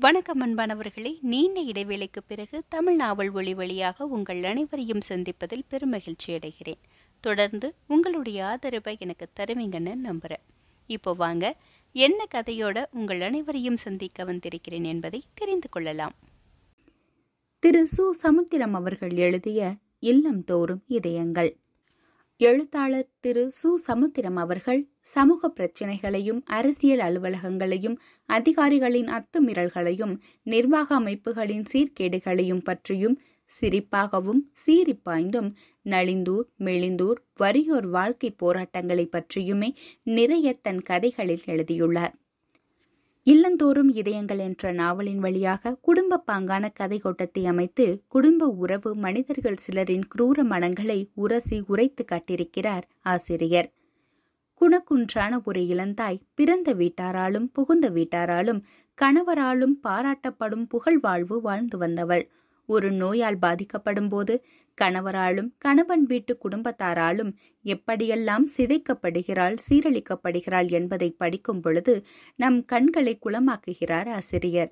வணக்கம் அன்பானவர்களே நீண்ட இடைவேளைக்கு பிறகு தமிழ் நாவல் ஒளி வழியாக உங்கள் அனைவரையும் சந்திப்பதில் பெருமகிழ்ச்சி அடைகிறேன். தொடர்ந்து உங்களுடைய ஆதரவை எனக்கு தருவீங்கன்னு நம்புகிறேன் இப்போ வாங்க என்ன கதையோட உங்கள் அனைவரையும் சந்திக்க வந்திருக்கிறேன் என்பதை தெரிந்து கொள்ளலாம். திரு சு. சமுத்திரம் அவர்கள் எழுதிய இல்லம் தோறும் இதயங்கள். எழுத்தாளர் திரு சு. சமுத்திரம் அவர்கள் சமூக பிரச்சினைகளையும் அரசியல் அலுவலகங்களையும் அதிகாரிகளின் அத்துமீறல்களையும் நிர்வாக அமைப்புகளின் சீர்கேடுகளையும் பற்றியும் சிரிப்பாகவும் சீரிப்பாய்ந்தும் நலிந்தூர் மெலிந்தூர் வறியோர் வாழ்க்கை போராட்டங்களை பற்றியுமே நிறைய தன் கதைகளில் எழுதியுள்ளார். இல்லந்தோறும் இதயங்கள் என்ற நாவலின் வழியாக குடும்ப பாங்கான கதை கோட்டத்தை அமைத்து குடும்ப உறவு மனிதர்கள் சிலரின் குரூர மனங்களை உரசி உரைத்து காட்டியிருக்கிறார் ஆசிரியர். குணக்குன்றான ஒரு இளந்தாய் பிறந்த வீட்டாராலும் புகுந்த வீட்டாராலும் கணவராலும் பாராட்டப்படும் புகழ் வாழ்வு வாழ்ந்து வந்தவள். ஒரு நோயால் பாதிக்கப்படும் போது கணவராலும் கணவன் வீட்டு குடும்பத்தாராலும் எப்படியெல்லாம் சிதைக்கப்படுகிறாள் சீரழிக்கப்படுகிறாள் என்பதை படிக்கும் பொழுது நம் கண்களை குளமாக்குகிறார் ஆசிரியர்.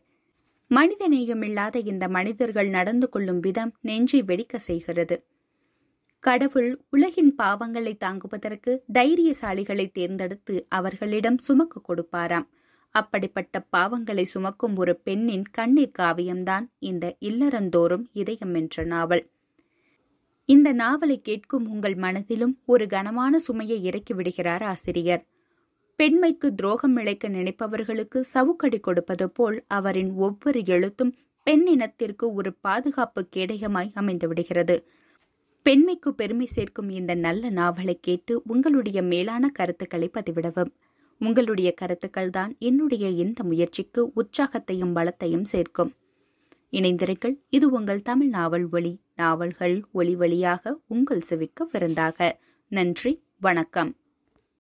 மனிதநேயமில்லாத இந்த மனிதர்கள் நடந்து கொள்ளும் விதம் நெஞ்சை வெடிக்க செய்கிறது. கடவுள் உலகின் பாவங்களை தாங்குவதற்கு தைரியசாலிகளை தேர்ந்தெடுத்து அவர்களிடம் சுமக்கு கொடுப்பாராம். அப்படிப்பட்ட பாவங்களை சுமக்கும் ஒரு பெண்ணின் கண்ணீர் காவியம்தான் இந்த இல்லறந்தோறும் இதயம் என்ற நாவல். இந்த நாவலை கேட்கும் உங்கள் மனதிலும் ஒரு கனமான சுமையை இறக்கி விடுகிறார் ஆசிரியர். பெண்மைக்கு துரோகம் இழைக்க நினைப்பவர்களுக்கு சவுக்கடி கொடுப்பது போல் அவரின் ஒவ்வொரு எழுத்தும் பெண்ணினத்திற்கு ஒரு பாதுகாப்பு கேடயமாய் அமைந்து விடுகிறது. பெண்மைக்கு பெருமை சேர்க்கும் இந்த நல்ல நாவலை கேட்டு உங்களுடைய மேலான கருத்துக்களை பதிவிடவும். உங்களுடைய கருத்துக்கள் தான் என்னுடைய இந்த முயற்சிக்கு உற்சாகத்தையும் பலத்தையும் சேர்க்கும். இணைந்திருங்கள். இது உங்கள் தமிழ் நாவல் ஒளி நாவல்கள் ஒளி வழியாக உங்கள் செவிக்கு விருந்தாக. நன்றி. வணக்கம்.